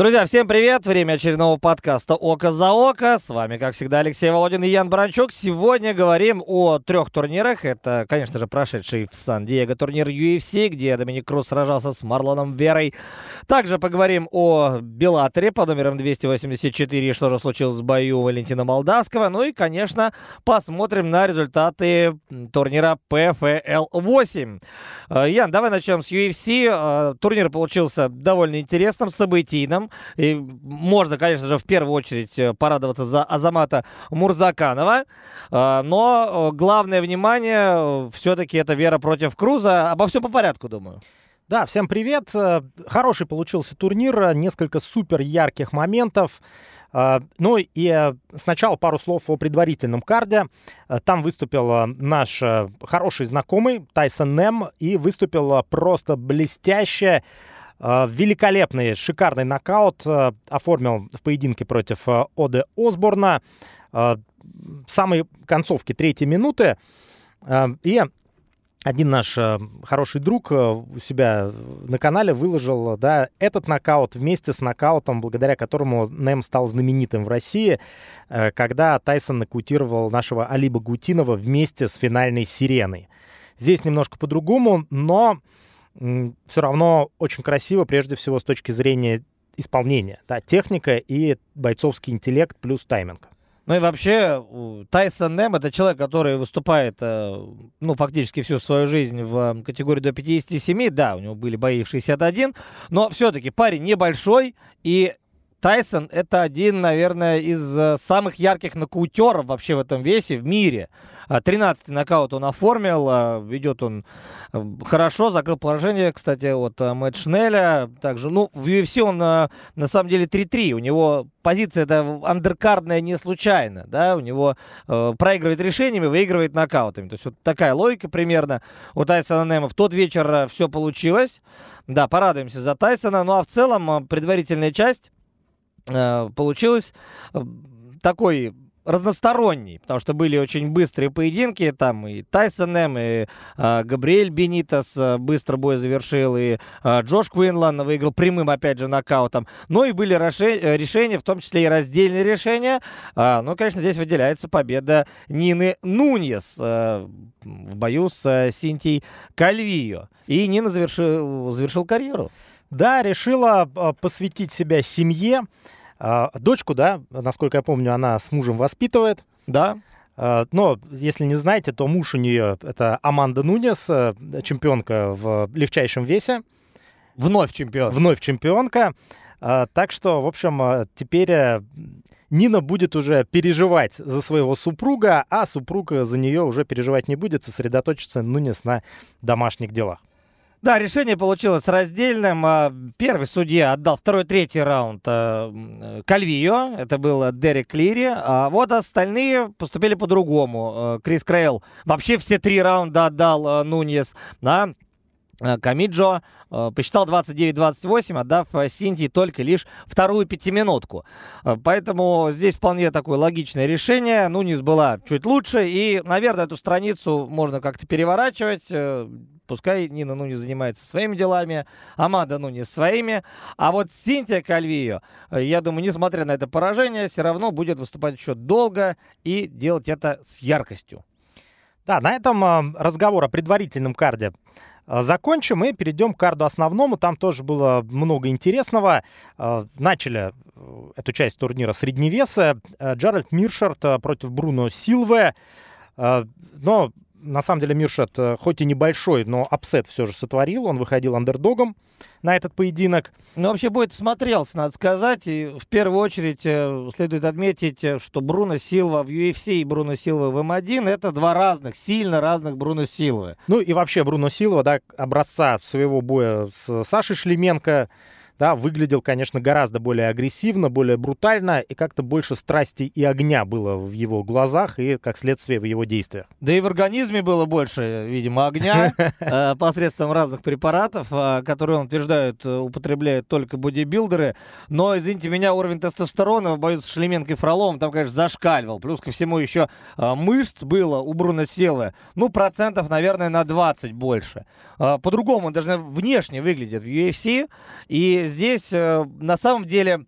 Друзья, всем привет! Время очередного подкаста «Око за око». С вами, как всегда, Алексей Володин и Ян Баранчук. Сегодня говорим о трех турнирах. Это, конечно же, прошедший в Сан-Диего турнир UFC, где Доминик Круз сражался с Марлоном Верой. Также поговорим о Беллаторе по номерам 284, что же случилось в бою Валентина Молдавского. Ну и, конечно, посмотрим на результаты турнира PFL-8. Э, Ян, давай начнем с UFC. Э, турнир получился довольно интересным, событийным. И можно, конечно же, в первую очередь э, порадоваться за Азамата Мурзаканова. Э, но э, главное внимание все-таки это Вера против Круза. Обо всем по порядку, думаю. Да, всем привет. Хороший получился турнир, несколько супер ярких моментов. Ну и сначала пару слов о предварительном карде. Там выступил наш хороший знакомый Тайсон Нем и выступил просто блестяще. Э, великолепный, шикарный нокаут э, оформил в поединке против э, Оде Осборна. В самой концовке третьей минуты. И один наш хороший друг у себя на канале выложил да, этот нокаут вместе с нокаутом, благодаря которому Нэм стал знаменитым в России, когда Тайсон нокаутировал нашего Алиба Гутинова вместе с финальной сиреной. Здесь немножко по-другому, но все равно очень красиво, прежде всего, с точки зрения исполнения. Да, техника и бойцовский интеллект плюс тайминг. Ну и вообще, Тайсон Нэм это человек, который выступает, э, ну, фактически всю свою жизнь в категории до 57. Да, у него были бои в 61, но все-таки парень небольшой, и Тайсон это один, наверное, из э, самых ярких нокаутеров вообще в этом весе в мире. 13-й а, нокаут он оформил, а, ведет он э, хорошо, закрыл положение, кстати, от э, Мэтт Шнеля. Также, ну, в UFC он на самом деле 3-3. У него позиция это андеркардная не случайно, да, у него э, проигрывает решениями, выигрывает нокаутами. То есть вот такая логика примерно у Тайсона Нема. В тот вечер все получилось. Да, порадуемся за Тайсона. Ну а в целом предварительная часть получилось э, такой разносторонний, потому что были очень быстрые поединки, там и Тайсон М, и э, Габриэль Бенитас э, быстро бой завершил, и э, Джош Куинлан выиграл прямым, опять же, нокаутом. Но и были решения, решения в том числе и раздельные решения. Э, ну, конечно, здесь выделяется победа Нины Нуньес э, в бою с э, Синтией Кальвио. И Нина завершил, завершил карьеру. Да, решила посвятить себя семье. А, дочку, да, насколько я помню, она с мужем воспитывает. Да. А, но, если не знаете, то муж у нее это Аманда Нунес, э, чемпионка в легчайшем весе. Вновь чемпион. Вновь чемпионка. Так что, в общем, теперь э, Нина будет уже переживать за своего супруга, а супруг за нее уже переживать не будет, сосредоточиться Нунес на домашних делах. Да, решение получилось раздельным. А, первый судья отдал второй, третий раунд а, Кальвио. Это был Дерек Клири. А вот остальные поступили по-другому. А, Крис Крейл вообще все три раунда отдал Нуньес. Да? Камиджо посчитал 29-28, отдав Синтии только лишь вторую пятиминутку. Поэтому здесь вполне такое логичное решение. Нунис была чуть лучше, и, наверное, эту страницу можно как-то переворачивать э, Пускай Нина ну не занимается своими делами, Амада ну не своими. А вот Синтия Кальвио, э, я думаю, несмотря на это поражение, все равно будет выступать еще долго и делать это с яркостью. Да, на этом э, разговор о предварительном карде э, закончим и перейдем к карду основному. Там тоже было много интересного. Начали эту часть турнира средневеса. Джаральд Миршарт против Бруно Силве. Но на самом деле Миршат, э, хоть и небольшой, но upset все же сотворил. Он выходил андердогом на этот поединок. Ну, вообще бодро смотрелся, надо сказать. И в первую очередь э, следует отметить, э, что Бруно Силва в UFC и Бруно Силва в М1 это два разных, сильно разных Бруно Силвы. Ну и вообще Бруно Силва, да, образца своего боя с Сашей Шлеменко, да, выглядел, конечно, гораздо более агрессивно, более брутально, и как-то больше страсти и огня было в его глазах и, как следствие, в его действиях. Да и в организме было больше, видимо, огня э, посредством разных препаратов, э, которые, он утверждает, э, употребляют только бодибилдеры. Но, извините меня, уровень тестостерона в бою с Шлеменко и Фроловым там, конечно, зашкаливал. Плюс ко всему еще мышц было у Бруно Силы, ну, процентов, наверное, на 20 больше. По-другому он даже внешне выглядит в UFC, и здесь э, на самом деле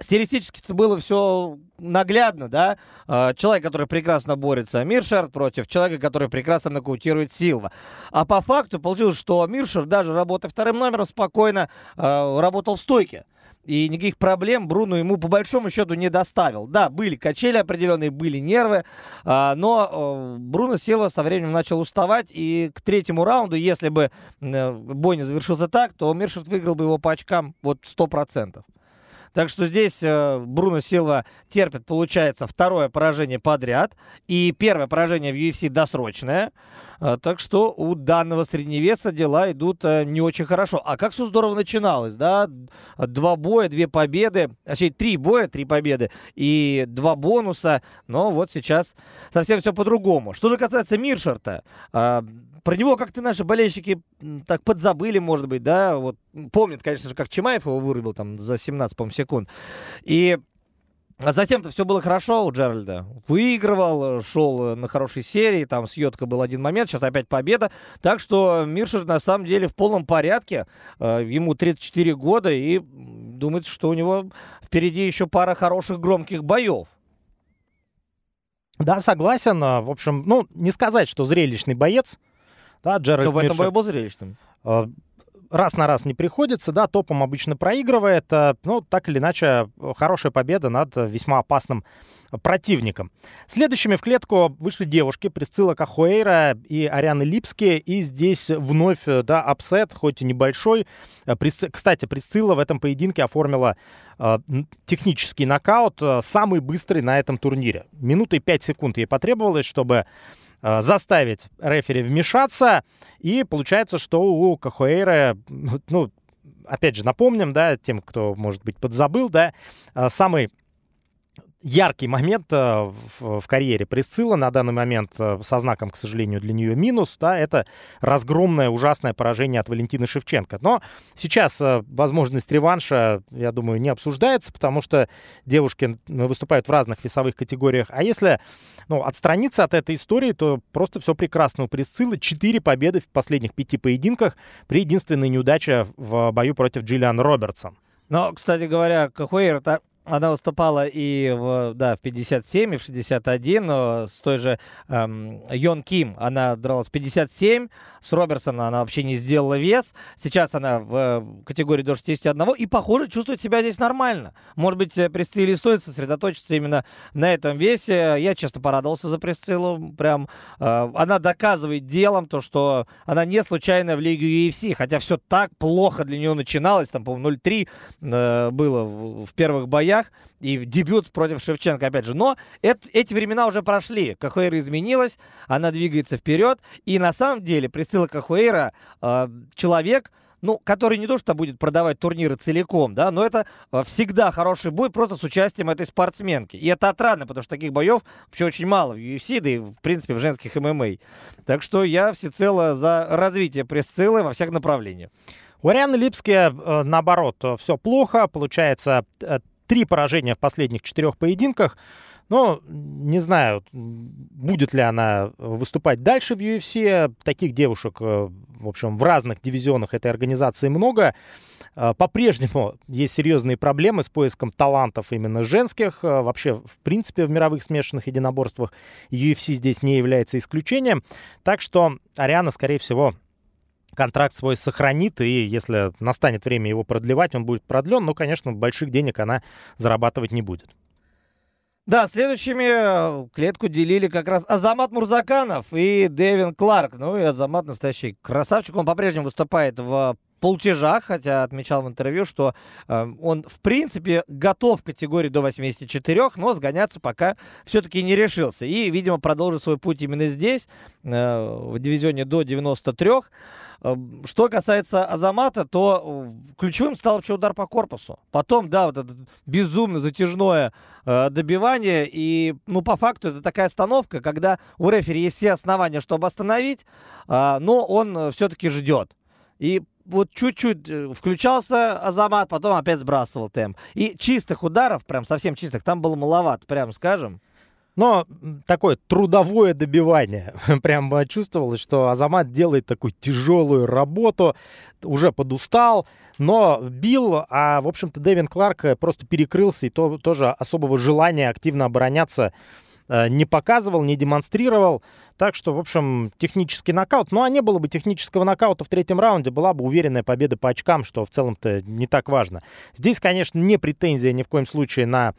стилистически это было все наглядно, да? А, человек, который прекрасно борется, Миршер против человека, который прекрасно нокаутирует Силва. А по факту получилось, что Миршер, даже работая вторым номером, спокойно э, работал в стойке. И никаких проблем Бруно ему по большому счету не доставил. Да, были качели определенные, были нервы, а, но а, Бруно Силва со временем начал уставать. И к третьему раунду, если бы а, бой не завершился так, то Миршерт выиграл бы его по очкам вот 100%. Так что здесь э, Бруно Силва терпит, получается, второе поражение подряд. И первое поражение в UFC досрочное. Э, так что у данного средневеса дела идут э, не очень хорошо. А как все здорово начиналось, да? Два боя, две победы. Точнее, три боя, три победы и два бонуса. Но вот сейчас совсем все по-другому. Что же касается Миршарта, э, про него как-то наши болельщики так подзабыли, может быть, да, вот помнят, конечно же, как Чимаев его вырубил там за 17, по секунд. И а затем-то все было хорошо у Джеральда. Выигрывал, шел на хорошей серии, там с Йоткой был один момент, сейчас опять победа. Так что Миршер на самом деле в полном порядке. Э, ему 34 года и думается, что у него впереди еще пара хороших громких боев. Да, согласен. В общем, ну, не сказать, что зрелищный боец. Да, Джеральд Но в этом бою был зрелищным. Э, раз на раз не приходится, да, топам обычно проигрывает, э, ну, так или иначе, хорошая победа над весьма опасным противником. Следующими в клетку вышли девушки Присцилла Кахуэйра и Ариане Липски, и здесь вновь, э, да, upset, хоть и небольшой. Кстати, Присцилла в этом поединке оформила технический нокаут, самый быстрый на этом турнире. Минуты 5 секунд ей потребовалось, чтобы Э, заставить рефери вмешаться. И получается, что у Кахуэйра, ну, опять же, напомним, да, тем, кто, может быть, подзабыл, да, э, самый яркий момент э, в, карьере Присцилла на данный момент э, со знаком, к сожалению, для нее минус, да, это разгромное ужасное поражение от Валентины Шевченко. Но сейчас э, возможность реванша, я думаю, не обсуждается, потому что девушки выступают в разных весовых категориях. А если ну, отстраниться от этой истории, то просто все прекрасно у Присциллы. Четыре победы в последних пяти поединках при единственной неудаче в бою против Джиллиан Робертсон. Но, кстати говоря, Кахуэйр она выступала и в, да, в 57, и в 61, но с той же эм, Йон Ким она дралась 57, с Роберсона она вообще не сделала вес. Сейчас она в э, категории до 61 и, похоже, чувствует себя здесь нормально. Может быть, э, Пресцилле стоит сосредоточиться именно на этом весе. Я, честно, порадовался за Пресциллу. Прям э, она доказывает делом то, что она не случайно в Лиге UFC, хотя все так плохо для нее начиналось. Там, по-моему, 0-3 э, было в, в первых боях и дебют против Шевченко, опять же. Но это, эти времена уже прошли. Кахуэра изменилась, она двигается вперед. И на самом деле Присцилла Кахуэра э, человек, ну, который не то что будет продавать турниры целиком, да, но это э, всегда хороший бой просто с участием этой спортсменки. И это отрадно, потому что таких боев вообще очень мало в UFC, да и, в принципе, в женских ММА. Так что я всецело за развитие Пресциллы во всех направлениях. У Арианы Липски, э, наоборот, все плохо. Получается, э, Три поражения в последних четырех поединках. Но не знаю, будет ли она выступать дальше в UFC. Таких девушек, э, в общем, в разных дивизионах этой организации много. Э, по-прежнему есть серьезные проблемы с поиском талантов именно женских. Э, вообще, в принципе, в мировых смешанных единоборствах UFC здесь не является исключением. Так что Ариана, скорее всего, контракт свой сохранит, и если настанет время его продлевать, он будет продлен, но, конечно, больших денег она зарабатывать не будет. Да, следующими клетку делили как раз Азамат Мурзаканов и Дэвин Кларк. Ну и Азамат настоящий красавчик. Он по-прежнему выступает в полтяжах, хотя отмечал в интервью, что э, он, в принципе, готов к категории до 84, но сгоняться пока все-таки не решился. И, видимо, продолжит свой путь именно здесь, э, в дивизионе до 93. Э, что касается Азамата, то э, ключевым стал вообще удар по корпусу. Потом, да, вот это безумно затяжное э, добивание. И, ну, по факту, это такая остановка, когда у рефери есть все основания, чтобы остановить, э, но он э, все-таки ждет. И вот чуть-чуть э, включался Азамат, потом опять сбрасывал темп. И чистых ударов, прям совсем чистых, там было маловато, прям скажем. Но такое трудовое добивание. Прям чувствовалось, что Азамат делает такую тяжелую работу, уже подустал, но бил, а, в общем-то, Дэвин Кларк просто перекрылся и то, тоже особого желания активно обороняться Э, не показывал, не демонстрировал. Так что, в общем, технический нокаут. Ну, а не было бы технического нокаута в третьем раунде, была бы уверенная победа по очкам, что в целом-то не так важно. Здесь, конечно, не претензия ни в коем случае на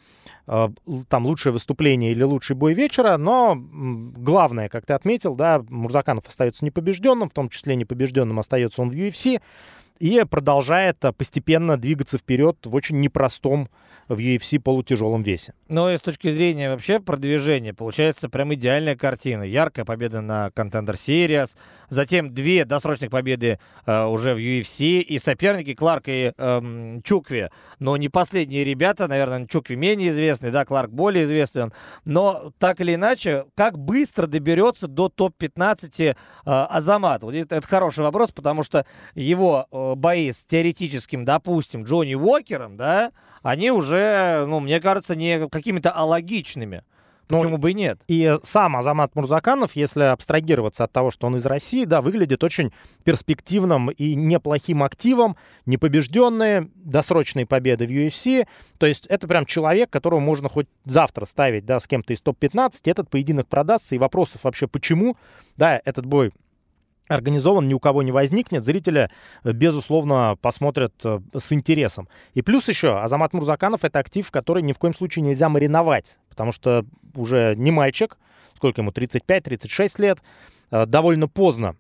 э, там лучшее выступление или лучший бой вечера, но главное, как ты отметил, да, Мурзаканов остается непобежденным, в том числе непобежденным остается он в UFC и продолжает э, постепенно двигаться вперед в очень непростом в UFC полутяжелом весе. Ну и с точки зрения вообще продвижения, получается прям идеальная картина. Яркая победа на Contender Series, затем две досрочных победы э, уже в UFC, и соперники Кларк и э, Чукви. Но не последние ребята, наверное, Чукви менее известный, да, Кларк более известен. Но так или иначе, как быстро доберется до топ-15 э, Азамат? Вот это, это хороший вопрос, потому что его э, бои с теоретическим, допустим, Джонни Уокером, да, они уже, ну, мне кажется, не какими-то алогичными. Ну, Почему ну, бы и нет? И сам Азамат Мурзаканов, если абстрагироваться от того, что он из России, да, выглядит очень перспективным и неплохим активом, непобежденные, досрочные победы в UFC. То есть это прям человек, которого можно хоть завтра ставить, да, с кем-то из топ-15. Этот поединок продастся, и вопросов вообще почему, да, этот бой организован, ни у кого не возникнет, зрители, э, безусловно, посмотрят э, с интересом. И плюс еще, Азамат Мурзаканов — это актив, который ни в коем случае нельзя мариновать, потому что уже не мальчик, сколько ему, 35-36 лет, э, довольно поздно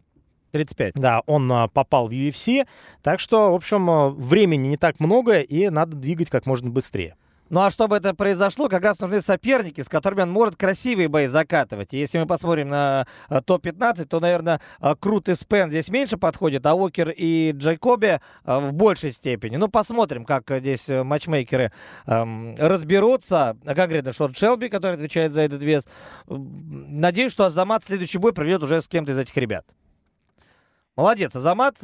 35. Да, он попал в UFC, так что, в общем, времени не так много, и надо двигать как можно быстрее. Ну а чтобы это произошло, как раз нужны соперники, с которыми он может красивые бои закатывать. И если мы посмотрим на э, топ-15, то, наверное, э, Крут и Спен здесь меньше подходит, а Уокер и Джейкоби э, в большей степени. Ну, посмотрим, как здесь матчмейкеры эм, разберутся. Конкретно Шот Шелби, который отвечает за этот вес. Надеюсь, что Азамат следующий бой проведет уже с кем-то из этих ребят. Молодец, Азамат.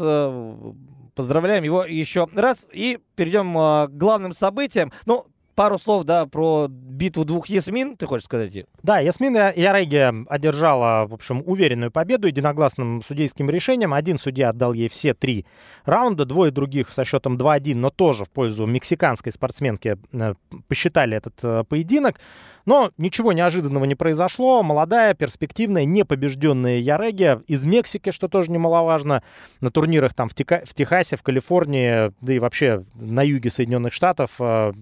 Поздравляем его еще раз. И перейдем к главным событиям. Ну, пару слов, да, про битву двух Ясмин, ты хочешь сказать? Да, Ясмин Яреги одержала, в общем, уверенную победу единогласным судейским решением. Один судья отдал ей все три раунда, двое других со счетом 2-1, но тоже в пользу мексиканской спортсменки э, посчитали этот э, поединок. Но ничего неожиданного не произошло. Молодая, перспективная, непобежденная Яреги из Мексики, что тоже немаловажно. На турнирах там в, Тека- в Техасе, в Калифорнии, да и вообще на юге Соединенных Штатов э,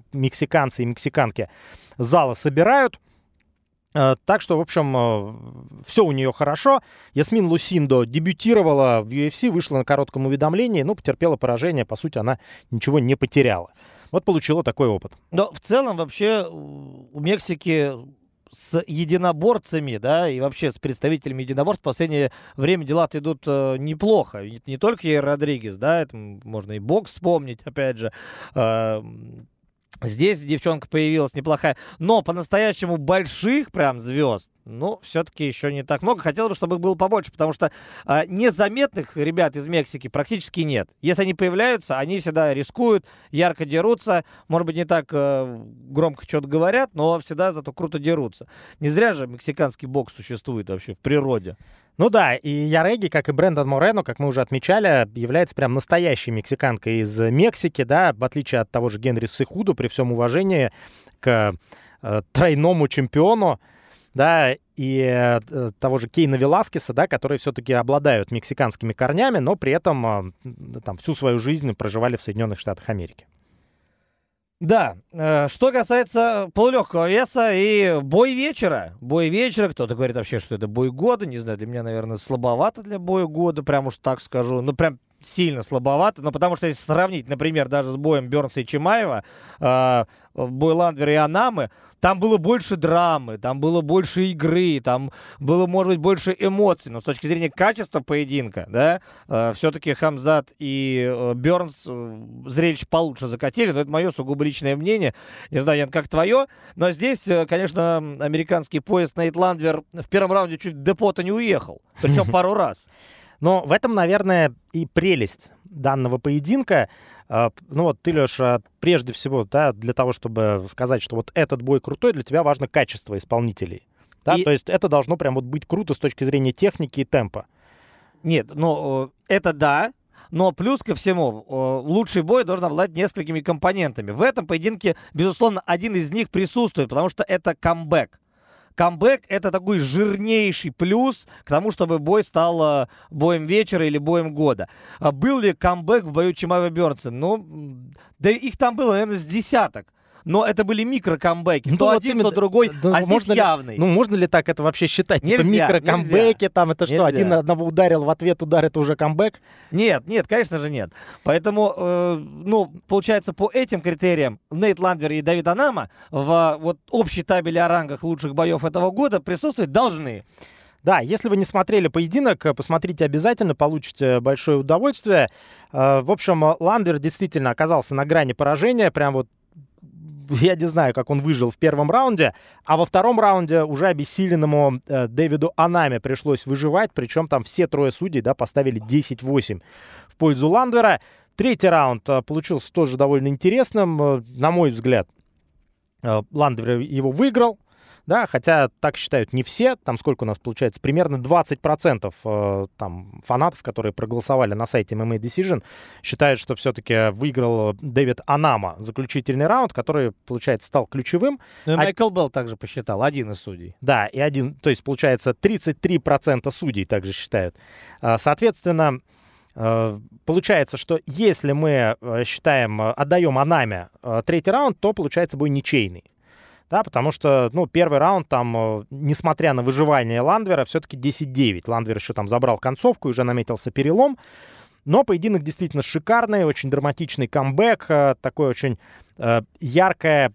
мексиканцы и мексиканки залы собирают. Э, так что, в общем, э, все у нее хорошо. Ясмин Лусиндо дебютировала в UFC, вышла на коротком уведомлении, но потерпела поражение. По сути, она ничего не потеряла. Вот получила такой опыт. Но в целом вообще у Мексики с единоборцами, да, и вообще с представителями единоборств в последнее время дела идут э, неплохо. Не, не только и Родригес, да, это можно и бокс вспомнить, опять же. Э, Здесь девчонка появилась неплохая. Но по-настоящему больших прям звезд, ну, все-таки еще не так много. Хотел бы, чтобы их было побольше, потому что э, незаметных ребят из Мексики практически нет. Если они появляются, они всегда рискуют, ярко дерутся. Может быть, не так э, громко что-то говорят, но всегда зато круто дерутся. Не зря же мексиканский бокс существует вообще в природе. Ну да, и Яреги, как и Брэндон Морено, как мы уже отмечали, является прям настоящей мексиканкой из Мексики, да, в отличие от того же Генри Сихуду, при всем уважении к э, тройному чемпиону, да, и э, того же Кейна Веласкеса, да, которые все-таки обладают мексиканскими корнями, но при этом э, там всю свою жизнь проживали в Соединенных Штатах Америки. Да, э, что касается полулегкого веса и бой вечера. Бой вечера, кто-то говорит вообще, что это бой года, не знаю, для меня, наверное, слабовато для боя года, прям уж так скажу. Ну, прям сильно слабовато, но потому что если сравнить, например, даже с боем Бернса и Чимаева, э, бой Ландвера и Анамы, там было больше драмы, там было больше игры, там было, может быть, больше эмоций, но с точки зрения качества поединка, да, э, все-таки Хамзат и э, Бернс э, зрелище получше закатили, но это мое сугубо личное мнение, не знаю, Ян, как твое, но здесь, э, конечно, американский поезд Нейт Ландвер в первом раунде чуть до пота не уехал, причем пару раз. Но в этом, наверное, и прелесть данного поединка. А, ну вот ты, Леша, прежде всего, да, для того, чтобы сказать, что вот этот бой крутой, для тебя важно качество исполнителей. Да? И- То есть это должно прям вот быть круто с точки зрения техники и темпа. Нет, ну, это да, но плюс ко всему, лучший бой должен обладать несколькими компонентами. В этом поединке, безусловно, один из них присутствует, потому что это камбэк. Камбэк — это такой жирнейший плюс к тому, чтобы бой стал э, боем вечера или боем года. А был ли камбэк в бою Чимава Бёрнса? Ну, да их там было, наверное, с десяток. Но это были микрокамбэки. Ну, то вот один, именно, то другой, да, а здесь можно ли- явный. Ну, можно ли так это вообще считать? типа Нельзя, микрокамбэки, там это что, Нельзя. один на одного ударил, в ответ удар, это уже камбэк? Нет, нет, конечно же нет. Поэтому, э, ну, получается, по этим критериям Нейт Ландвер и Давид Анама в вот общей табеле о рангах лучших боев этого года присутствовать должны. Да, если вы не смотрели поединок, э, посмотрите обязательно, получите большое удовольствие. Э, В общем, э, Ландвер действительно оказался на грани поражения, прям вот я не знаю, как он выжил в первом раунде, а во втором раунде уже обессиленному э, Дэвиду Анаме пришлось выживать, причем там все трое судей да, поставили 10-8 в пользу Ландвера. Третий раунд э, получился тоже довольно интересным, э, на мой взгляд. Э, Ландвер его выиграл, да, хотя так считают не все, там сколько у нас получается, примерно 20% э, там фанатов, которые проголосовали на сайте MMA Decision, считают, что все-таки выиграл Дэвид Анама заключительный раунд, который, получается, стал ключевым. Ну, и А- Майкл Белл также посчитал, один из судей. Да, и один, то есть, получается, 33% судей также считают. А, Соответственно, э, получается, что если мы э, считаем, э, отдаем Анаме э, третий раунд, то получается бой ничейный. Да, потому что, ну, первый раунд там, э, несмотря на выживание Ландвера, все-таки 10-9. Ландвер еще там забрал концовку, и уже наметился перелом. Но поединок действительно шикарный, очень драматичный камбэк, э, такое очень э, яркое,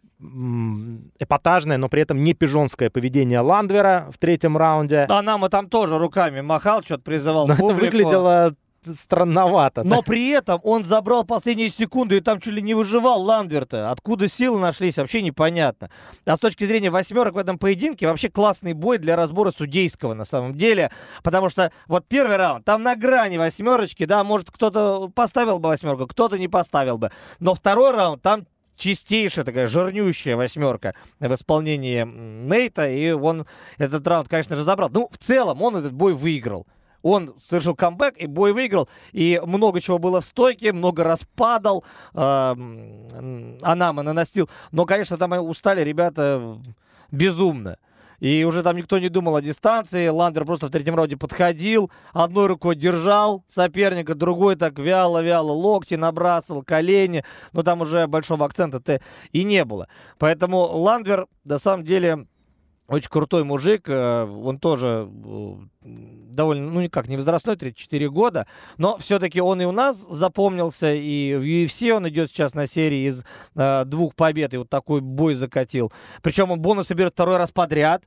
эпатажное, но при этом не пижонское поведение Ландвера в третьем раунде. Анама там тоже руками махал, что-то призывал Но это публику. выглядело странновато. Но при этом он забрал последние секунды и там чуть ли не выживал Ландверта. Откуда силы нашлись, вообще непонятно. А с точки зрения восьмерок в этом поединке, вообще классный бой для разбора судейского на самом деле. Потому что вот первый раунд, там на грани восьмерочки, да, может кто-то поставил бы восьмерку, кто-то не поставил бы. Но второй раунд, там чистейшая такая жирнющая восьмерка в исполнении Нейта, и он этот раунд, конечно же, забрал. Ну, в целом, он этот бой выиграл. Он совершил камбэк и бой выиграл. И много чего было в стойке, много распадал. э, м, Анама наносил. Но, конечно, там устали ребята безумно. И уже там никто не думал о дистанции. Ландер просто в третьем раунде подходил, одной рукой держал соперника, другой так вяло-вяло локти набрасывал, колени. Но там уже большого акцента-то и не было. Поэтому Ландвер, на самом деле, очень крутой мужик. э, Он тоже э, довольно, ну никак, не возрастной, 34 года. Но все-таки он и у нас запомнился, и в UFC он идет сейчас на серии из э, двух побед, и вот такой бой закатил. Причем он бонусы берет второй раз подряд.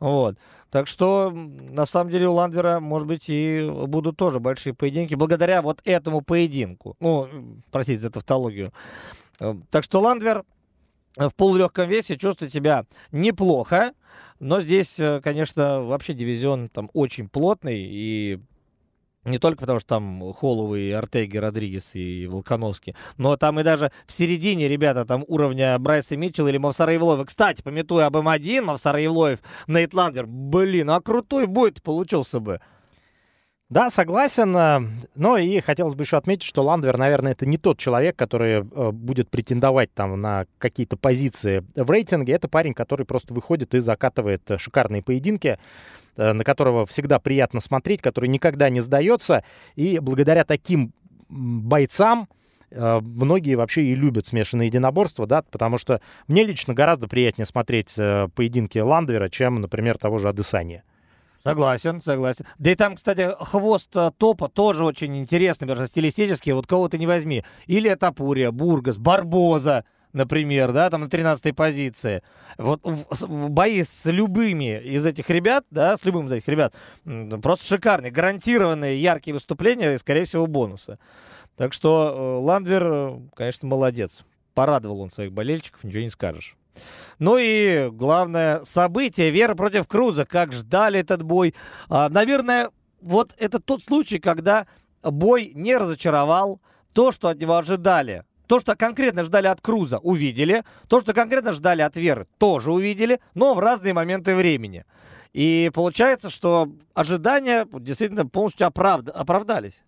Вот. Так что, на самом деле, у Ландвера, может быть, и будут тоже большие поединки благодаря вот этому поединку. Ну, простите за тавтологию. Э, Так что Ландвер в полулегком весе чувствует себя неплохо, но здесь, э, конечно, вообще дивизион там очень плотный, и не только потому, что там Холловый, Артеги, Родригес и Волконовский, но там и даже в середине ребята там уровня Брайса Митчелла или Мавсара Евлоева. Кстати, пометуя об М1, Мавсара Евлоев, Нейт Ландер, блин, а крутой бой получился бы. Да, согласен. э, Но и хотелось бы еще отметить, что Ландвер, наверное, это не тот человек, который э, будет претендовать там на какие-то позиции в рейтинге. Это парень, который просто выходит и закатывает э, шикарные поединки, на которого всегда приятно смотреть, который никогда не сдается. И благодаря таким бойцам многие вообще и любят смешанные единоборства, да, потому что мне лично гораздо приятнее смотреть поединки Ландвера, чем, например, того же Адесания. Согласен, согласен. Да и там, кстати, хвост э, топа тоже очень интересный, даже стилистически. Вот кого ты не возьми. Или Тапурия, Бургас, Барбоза, например, да, там на 13 позиции. Вот бои с любыми из этих ребят, да, с любым из этих ребят, просто шикарные, гарантированные яркие выступления и, скорее всего, бонусы. Так что э, Ландвер, э, конечно, молодец. Порадовал он своих болельщиков, ничего не скажешь. Ну и главное событие Вера против Круза. Как ждали этот бой. А, наверное, вот это тот случай, когда бой не разочаровал. То, что от него ожидали, то, что конкретно ждали от Круза, увидели. То, что конкретно ждали от Веры, тоже увидели, но в разные моменты времени. И получается, что ожидания действительно полностью оправд... оправдались.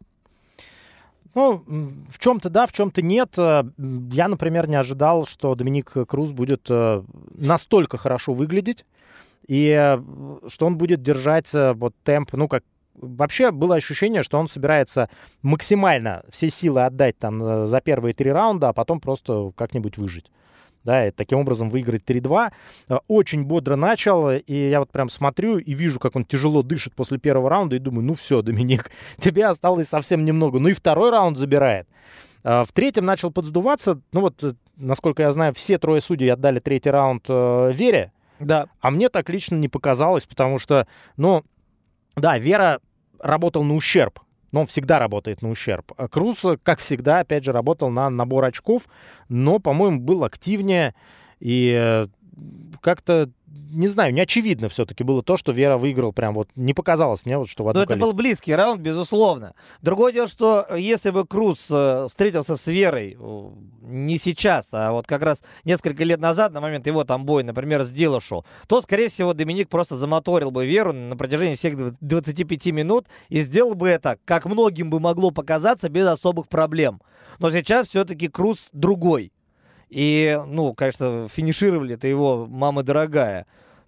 Ну, в чем-то да, в чем-то нет. Э, я, например, не ожидал, что Доминик Круз будет э, настолько хорошо выглядеть, и э, что он будет держать вот темп, ну, как вообще было ощущение, что он собирается максимально все силы отдать там за первые три раунда, а потом просто как-нибудь выжить да, и таким образом выиграть 3-2. Очень бодро начал, и я вот прям смотрю и вижу, как он тяжело дышит после первого раунда, и думаю, ну все, Доминик, тебе осталось совсем немного. Ну и второй раунд забирает. В третьем начал подсдуваться, ну вот, э, насколько я знаю, все трое судей отдали третий раунд э, Вере, да. а мне так лично не показалось, потому что, ну, да, Вера работал на ущерб но он всегда работает на ущерб. А Круз, как всегда, опять же, работал на набор очков, но, по-моему, был активнее и э, как-то не знаю, не очевидно все-таки было то, что Вера выиграл. Прям вот не показалось мне, вот, что в одну Но это был близкий раунд, безусловно. Другое дело, что если бы Круз э, встретился с Верой э, не сейчас, а вот как раз несколько лет назад, на момент его там боя, например, с Дилошо, то, скорее всего, Доминик просто замоторил бы Веру на протяжении всех 25 минут и сделал бы это, как многим бы могло показаться, без особых проблем. Но сейчас все-таки Круз другой. И, ну, конечно, финишировали это его «Мама дорогая».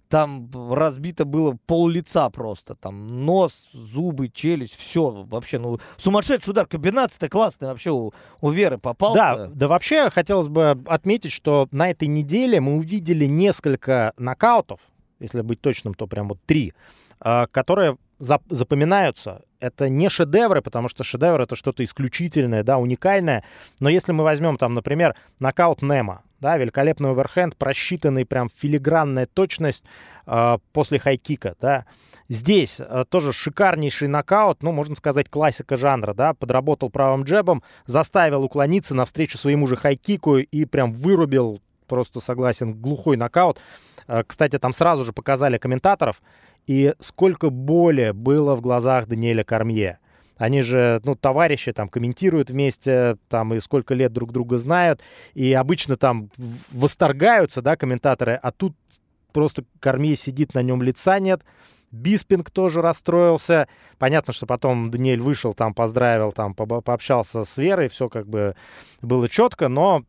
Там разбито было пол лица просто. Там нос, зубы, челюсть, все вообще. Ну, сумасшедший удар. Комбинация-то классная вообще у, у Веры попал. Да, да вообще хотелось бы отметить, что на этой неделе мы увидели несколько нокаутов, если быть точным, то прям вот три, а, которые запоминаются. Это не шедевры, потому что шедевр это что-то исключительное, да, уникальное. Но если мы возьмем там, например, нокаут Немо, да, великолепный оверхенд, просчитанный прям филигранная точность э, после хайкика, да. Здесь э, тоже шикарнейший нокаут, ну, можно сказать, классика жанра, да, подработал правым джебом, заставил уклониться навстречу своему же хайкику и прям вырубил, просто согласен, глухой нокаут. Э, кстати, там сразу же показали комментаторов, и сколько боли было в глазах Даниэля Кармье. Они же, ну, товарищи там комментируют вместе, там, и сколько лет друг друга знают, и обычно там восторгаются, да, комментаторы, а тут просто Кармье сидит, на нем лица нет, Биспинг тоже расстроился. Понятно, что потом Даниэль вышел, там поздравил, там по пообщался с Верой, все как бы было четко, но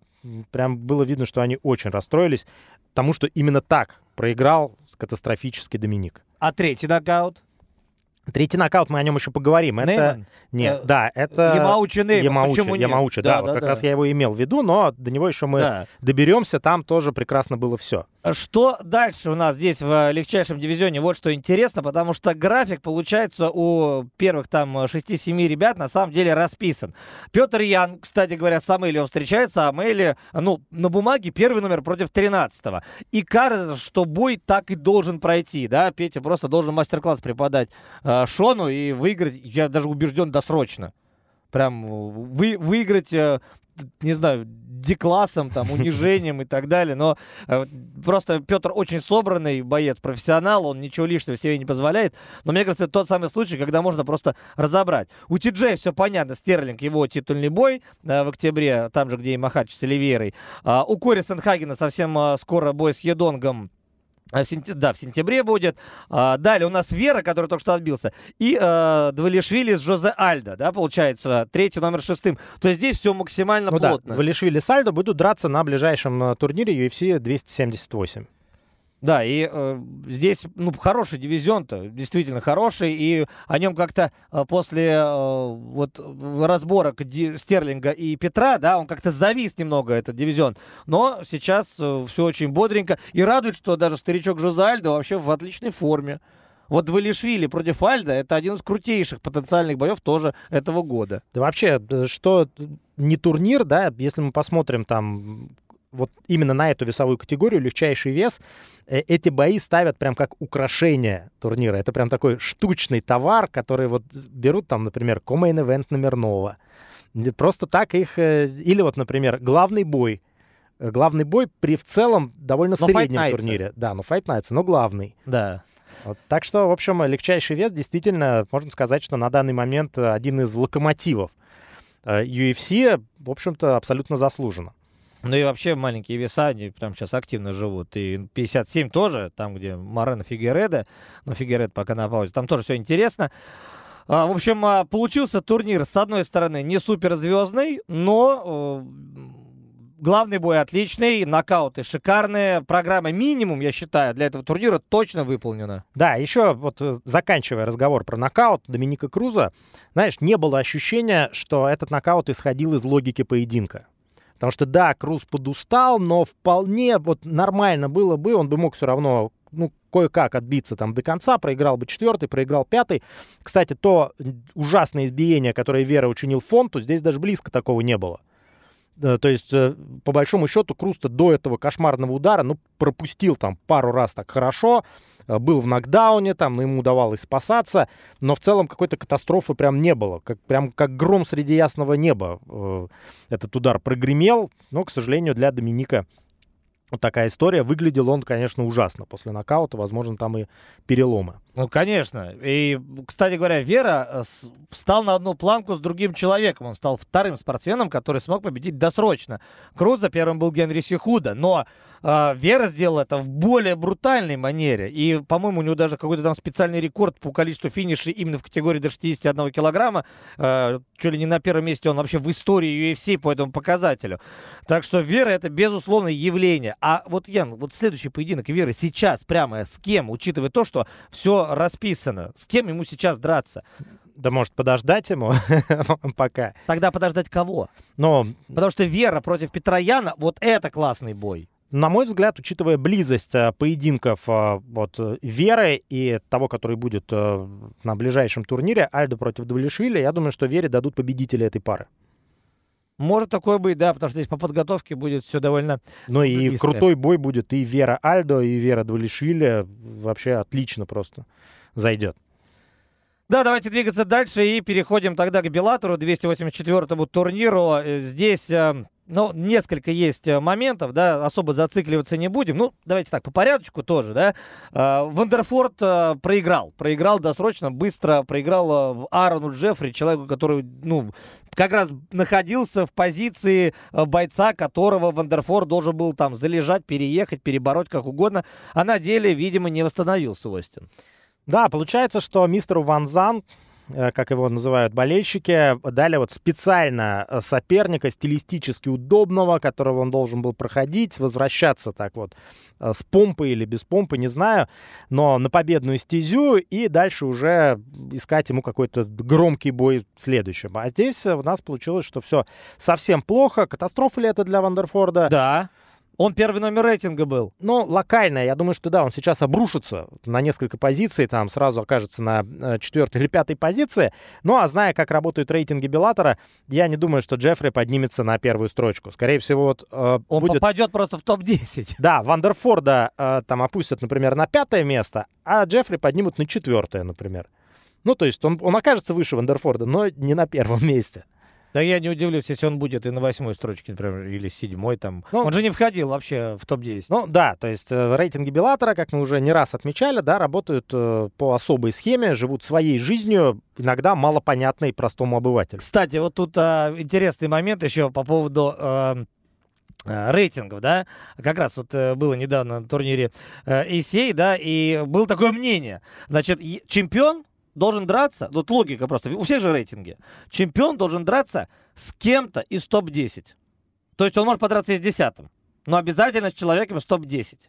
прям было видно, что они очень расстроились, тому, что именно так проиграл катастрофический Доминик. А третий нокаут? Третий нокаут, мы о нем еще поговорим. Это... Нет, э, да, это... Ямаучи Нейман. Ямаучи, Почему нет? Ямаучи, да, да, вот да, как да. раз я его имел в виду, но до него еще мы да. доберемся, там тоже прекрасно было все. Что дальше у нас здесь в легчайшем дивизионе? Вот что интересно, потому что график, получается, у первых там 6-7 ребят на самом деле расписан. Петр Ян, кстати говоря, с Амелио встречается, а Амели, ну, на бумаге первый номер против 13-го. И кажется, что бой так и должен пройти, да, Петя просто должен мастер-класс преподать э, Шону и выиграть, я даже убежден, досрочно. Прям вы, выиграть, э, не знаю, деклассом, там, унижением и так далее. Но э, просто Петр очень собранный боец, профессионал, он ничего лишнего себе не позволяет. Но мне кажется, это тот самый случай, когда можно просто разобрать. У Ти-Джей все понятно, Стерлинг, его титульный бой э, в октябре, там же, где и Махач с Оливейрой. А, у Кори Сенхагена совсем э, скоро бой с Едонгом в сентя... Да, в сентябре будет. А, далее у нас Вера, который только что отбился. И э, Двалишвили с Жозе Альдо, да, получается, третий номер шестым. То есть здесь все максимально ну плотно. Да, Двалишвили с Альдо будут драться на ближайшем э, турнире UFC 278. Да, и э, здесь, ну, хороший дивизион-то, действительно хороший, и о нем как-то э, после э, вот разборок Ди, Стерлинга и Петра, да, он как-то завис немного, этот дивизион. Но сейчас э, все очень бодренько, и радует, что даже старичок Жозальдо вообще в отличной форме. Вот Валишвили против Альда это один из крутейших потенциальных боев тоже этого года. Да вообще, э, что не турнир, да, если мы посмотрим там вот именно на эту весовую категорию, легчайший вес, э, эти бои ставят прям как украшение турнира. Это прям такой штучный товар, который вот берут там, например, комейн event номерного. Просто так их... Э, или вот, например, главный бой. Э, главный бой при в целом довольно но среднем турнире. Да, ну Fight Nights, но главный. Да. Вот, так что, в общем, легчайший вес действительно, можно сказать, что на данный момент один из локомотивов UFC, в общем-то, абсолютно заслуженно. Ну и вообще маленькие веса, они прямо сейчас активно живут. И 57 тоже, там, где Морено Фигереда, но Фигеред пока на паузе, там тоже все интересно. А, в общем, а, получился турнир, с одной стороны, не суперзвездный, но э, главный бой отличный, нокауты шикарные, программа минимум, я считаю, для этого турнира точно выполнена. Да, еще вот э, заканчивая разговор про нокаут Доминика Круза, знаешь, не было ощущения, что этот нокаут исходил из логики поединка. Потому что, да, Круз подустал, но вполне вот нормально было бы, он бы мог все равно, ну, кое-как отбиться там до конца, проиграл бы четвертый, проиграл пятый. Кстати, то ужасное избиение, которое Вера учинил Фонту, здесь даже близко такого не было. То есть, э, по большому счету, Круста до этого кошмарного удара, ну, пропустил там пару раз так хорошо, э, был в нокдауне, там, ему удавалось спасаться, но в целом какой-то катастрофы прям не было. Как, прям как гром среди ясного неба э, этот удар прогремел, но, к сожалению, для Доминика вот такая история. Выглядел он, конечно, ужасно после нокаута, возможно, там и переломы. Ну, конечно. И, кстати говоря, Вера э, встал на одну планку с другим человеком. Он стал вторым спортсменом, который смог победить досрочно. Круза первым был Генри Сихуда, но э, Вера сделала это в более брутальной манере. И, по-моему, у него даже какой-то там специальный рекорд по количеству финишей именно в категории до 61 килограмма. Э, чуть ли не на первом месте он вообще в истории UFC по этому показателю. Так что Вера это безусловное явление. А вот, Ян, вот следующий поединок Веры сейчас прямо с кем, учитывая то, что все расписано, с кем ему сейчас драться? Да может подождать ему пока. Тогда подождать кого? Но... Потому что Вера против Петрояна, вот это классный бой. На мой взгляд, учитывая близость э, поединков э, вот, Веры и того, который будет э, на ближайшем турнире, Альдо против Давлишвили, я думаю, что Вере дадут победителя этой пары. Может такое быть, да, потому что здесь по подготовке будет все довольно... Ну и близко. крутой бой будет и Вера Альдо, и Вера Двалишвили. Вообще отлично просто зайдет. Да, давайте двигаться дальше и переходим тогда к Bellator у, 284-му турниру. Здесь ну, несколько есть э, моментов, да, особо зацикливаться не будем. Ну, давайте так, по порядочку тоже, да. А, Вандерфорд э, проиграл. Проиграл досрочно, быстро проиграл э, Аарону Джеффри, человеку, который, ну, как раз находился в позиции бойца, которого Вандерфорд должен был там залежать, переехать, перебороть, как угодно. А на деле, видимо, не восстановился Остин. Да, получается, что мистеру Ван Зан как его называют болельщики, дали вот специально э, соперника, стилистически удобного, которого он должен был проходить, возвращаться так вот э, с помпой или без помпы, не знаю, но на победную стезю и дальше уже искать ему какой-то громкий бой следующим. А здесь у нас получилось, что все совсем плохо. Катастрофа ли это для Вандерфорда? Да. Он первый номер рейтинга был. Ну, локальная. Я думаю, что да, он сейчас обрушится на несколько позиций, там сразу окажется на э, четвертой или пятой позиции. Ну, а зная, как работают рейтинги Беллатора, я не думаю, что Джеффри поднимется на первую строчку. Скорее всего, вот э, Он будет... попадет просто в топ-10. Да, Вандерфорда э, там опустят, например, на пятое место, а Джеффри поднимут на четвертое, например. Ну, то есть он, он окажется выше Вандерфорда, но не на первом месте. Да я не удивлюсь, если он будет и на восьмой строчке, например, или седьмой там. Ну, он же не входил вообще в топ-10. Ну да, то есть э, рейтинги Беллатора, как мы уже не раз отмечали, да, работают э, по особой схеме, живут своей жизнью, иногда малопонятной простому обывателю. Кстати, вот тут э, интересный момент еще по поводу... Э, э рейтингов, да, как раз вот э, было недавно на турнире э, Исей, да, и было такое мнение, значит, чемпион должен драться, вот логика просто, у всех же рейтинги, чемпион должен драться с кем-то из топ-10. То есть он может подраться и с десятым, но обязательно с человеком из топ-10.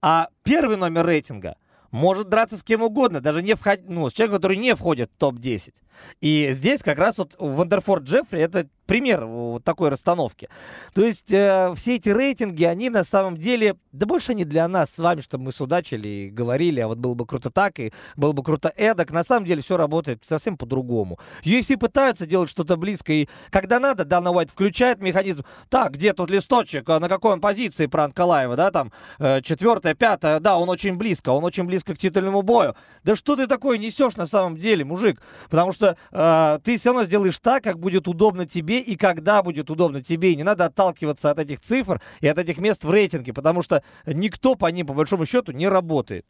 А первый номер рейтинга может драться с кем угодно, даже не вход... ну, с человеком, который не входит в топ-10. И здесь как раз вот Вандерфорд Джеффри это пример вот такой расстановки. То есть э, все эти рейтинги, они на самом деле, да больше они для нас с вами, чтобы мы судачили и говорили, а вот было бы круто так, и было бы круто эдак. На самом деле все работает совсем по-другому. UFC пытаются делать что-то близкое, и когда надо, Дана Уайт включает механизм. Так, где тут листочек, а на какой он позиции Пранк Калаева, да, там, э, четвертая, пятая, да, он очень близко, он очень близко к титульному бою. Да что ты такое несешь на самом деле, мужик? Потому что э, ты все равно сделаешь так, как будет удобно тебе и когда будет удобно тебе. И не надо отталкиваться от этих цифр и от этих мест в рейтинге, потому что никто по ним, по большому счету, не работает.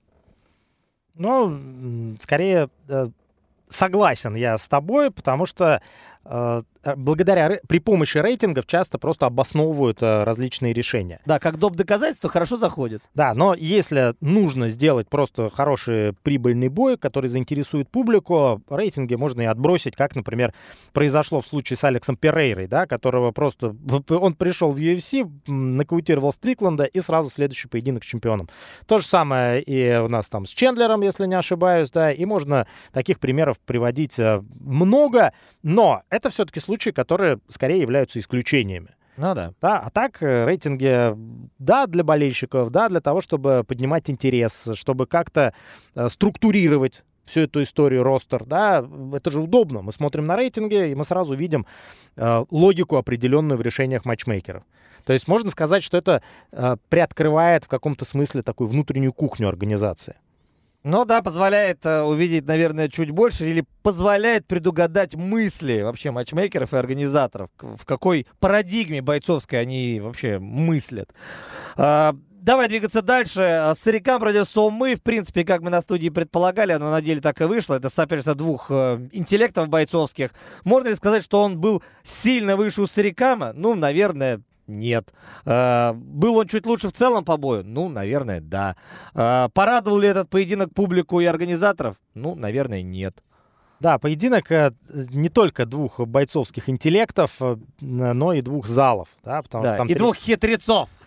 Ну, скорее, э, согласен я с тобой, потому что э, благодаря при помощи рейтингов часто просто обосновывают э, различные решения. Да, как доп. доказательство хорошо заходит. Да, но если нужно сделать просто хороший прибыльный бой, который заинтересует публику, рейтинги можно и отбросить, как, например, произошло в случае с Алексом Перейрой, да, которого просто... Он пришел в UFC, нокаутировал Стрикланда и сразу следующий поединок с чемпионом. То же самое и у нас там с Чендлером, если не ошибаюсь, да, и можно таких примеров приводить э, много, но это все-таки случаи, которые скорее являются исключениями. Ну да. да. А так э, рейтинги, да, для болельщиков, да, для того, чтобы поднимать интерес, чтобы как-то э, структурировать всю эту историю ростер, да, это же удобно. Мы смотрим на рейтинги, и мы сразу видим э, логику определенную в решениях матчмейкеров. То есть можно сказать, что это э, приоткрывает в каком-то смысле такую внутреннюю кухню организации. Ну да, позволяет э, увидеть, наверное, чуть больше или позволяет предугадать мысли вообще матчмейкеров и организаторов, в какой парадигме бойцовской они вообще мыслят. А, давай двигаться дальше. Старикам против Сомы, в принципе, как мы на студии предполагали, оно на деле так и вышло. Это соперничество двух э, интеллектов бойцовских. Можно ли сказать, что он был сильно выше у Старикама? Ну, наверное, нет. Э, был он чуть лучше в целом по бою? Ну, наверное, да. Э, порадовал ли этот поединок публику и организаторов? Ну, наверное, нет. Да, поединок э, не только двух бойцовских интеллектов, но и двух залов. Да, потому да, что там и три... двух хитрецов.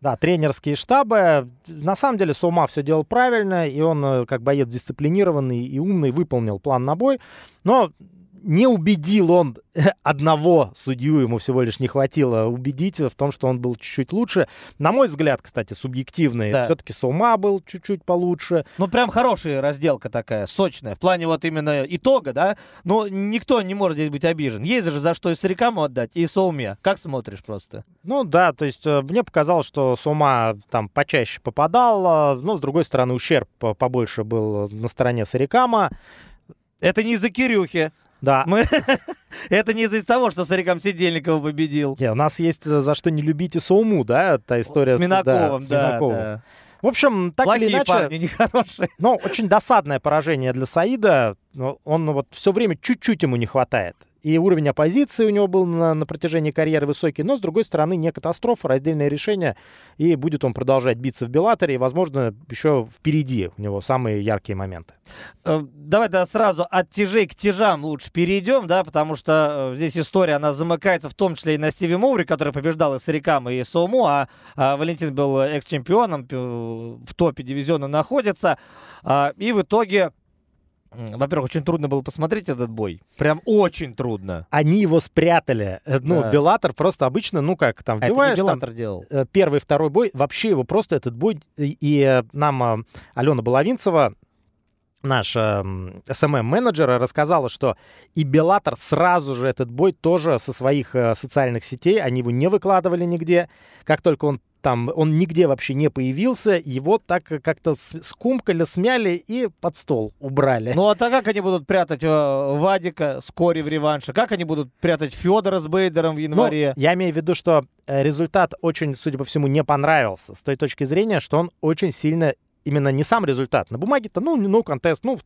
Да, тренерские штабы. На самом деле Сума все делал правильно, и он, как боец дисциплинированный и умный, выполнил план на бой. Но не убедил он одного судью, ему всего лишь не хватило убедить в том, что он был чуть-чуть лучше. На мой взгляд, кстати, субъективный. Да. Все-таки Сома был чуть-чуть получше. Ну, прям хорошая разделка такая, сочная. В плане вот именно итога, да? Но никто не может здесь быть обижен. Есть же за что и Сарикаму отдать, и Соуме. Как смотришь просто? Ну, да, то есть э, мне показалось, что Сома там почаще попадал, но, с другой стороны, ущерб побольше был на стороне Сарикама. Это не из-за Кирюхи. Да. Мы... Это не из-за того, что Сарикам Сидельникова победил. Не, у нас есть э, за что не любите Соуму, да, та история с Минаковым, с, да, с Минаковым. Да, В общем, так Плохие или иначе... парни, нехорошие. Но очень досадное поражение для Саида. Он ну, вот все время чуть-чуть ему не хватает и уровень оппозиции у него был на, на протяжении карьеры высокий, но, с другой стороны, не катастрофа, раздельное решение, и будет он продолжать биться в Беллаторе, и, возможно, еще впереди у него самые яркие моменты. Э, давай да сразу от тяжей к тяжам лучше перейдем, да, потому что э, здесь история, она замыкается в том числе и на Стиви Моури, который побеждал и Сарикам, и Соуму, а, а Валентин был экс-чемпионом, в топе дивизиона находится, а, и в итоге во-первых, очень трудно было посмотреть этот бой. Прям очень трудно. Они его спрятали. Э, ну, да. Беллатор просто обычно, ну как, там, вбиваешь... Это не Беллатор делал. Э, первый, второй бой. Вообще его просто этот бой... И э, нам Алена Баловинцева, наш э, SMM-менеджер, рассказала, что и Беллатор сразу же этот бой тоже со своих э, социальных сетей, они его не выкладывали нигде. Как только он там он нигде вообще не появился, его так как-то скумкали, смяли и под стол убрали. Ну а так как они будут прятать э, Вадика с Кори в реванше? Как они будут прятать Федора с Бейдером в январе? Ну, я имею в виду, что э, результат очень, судя по всему, не понравился с той точки зрения, что он очень сильно именно не сам результат. На бумаге-то, ну, ну, контест, ну,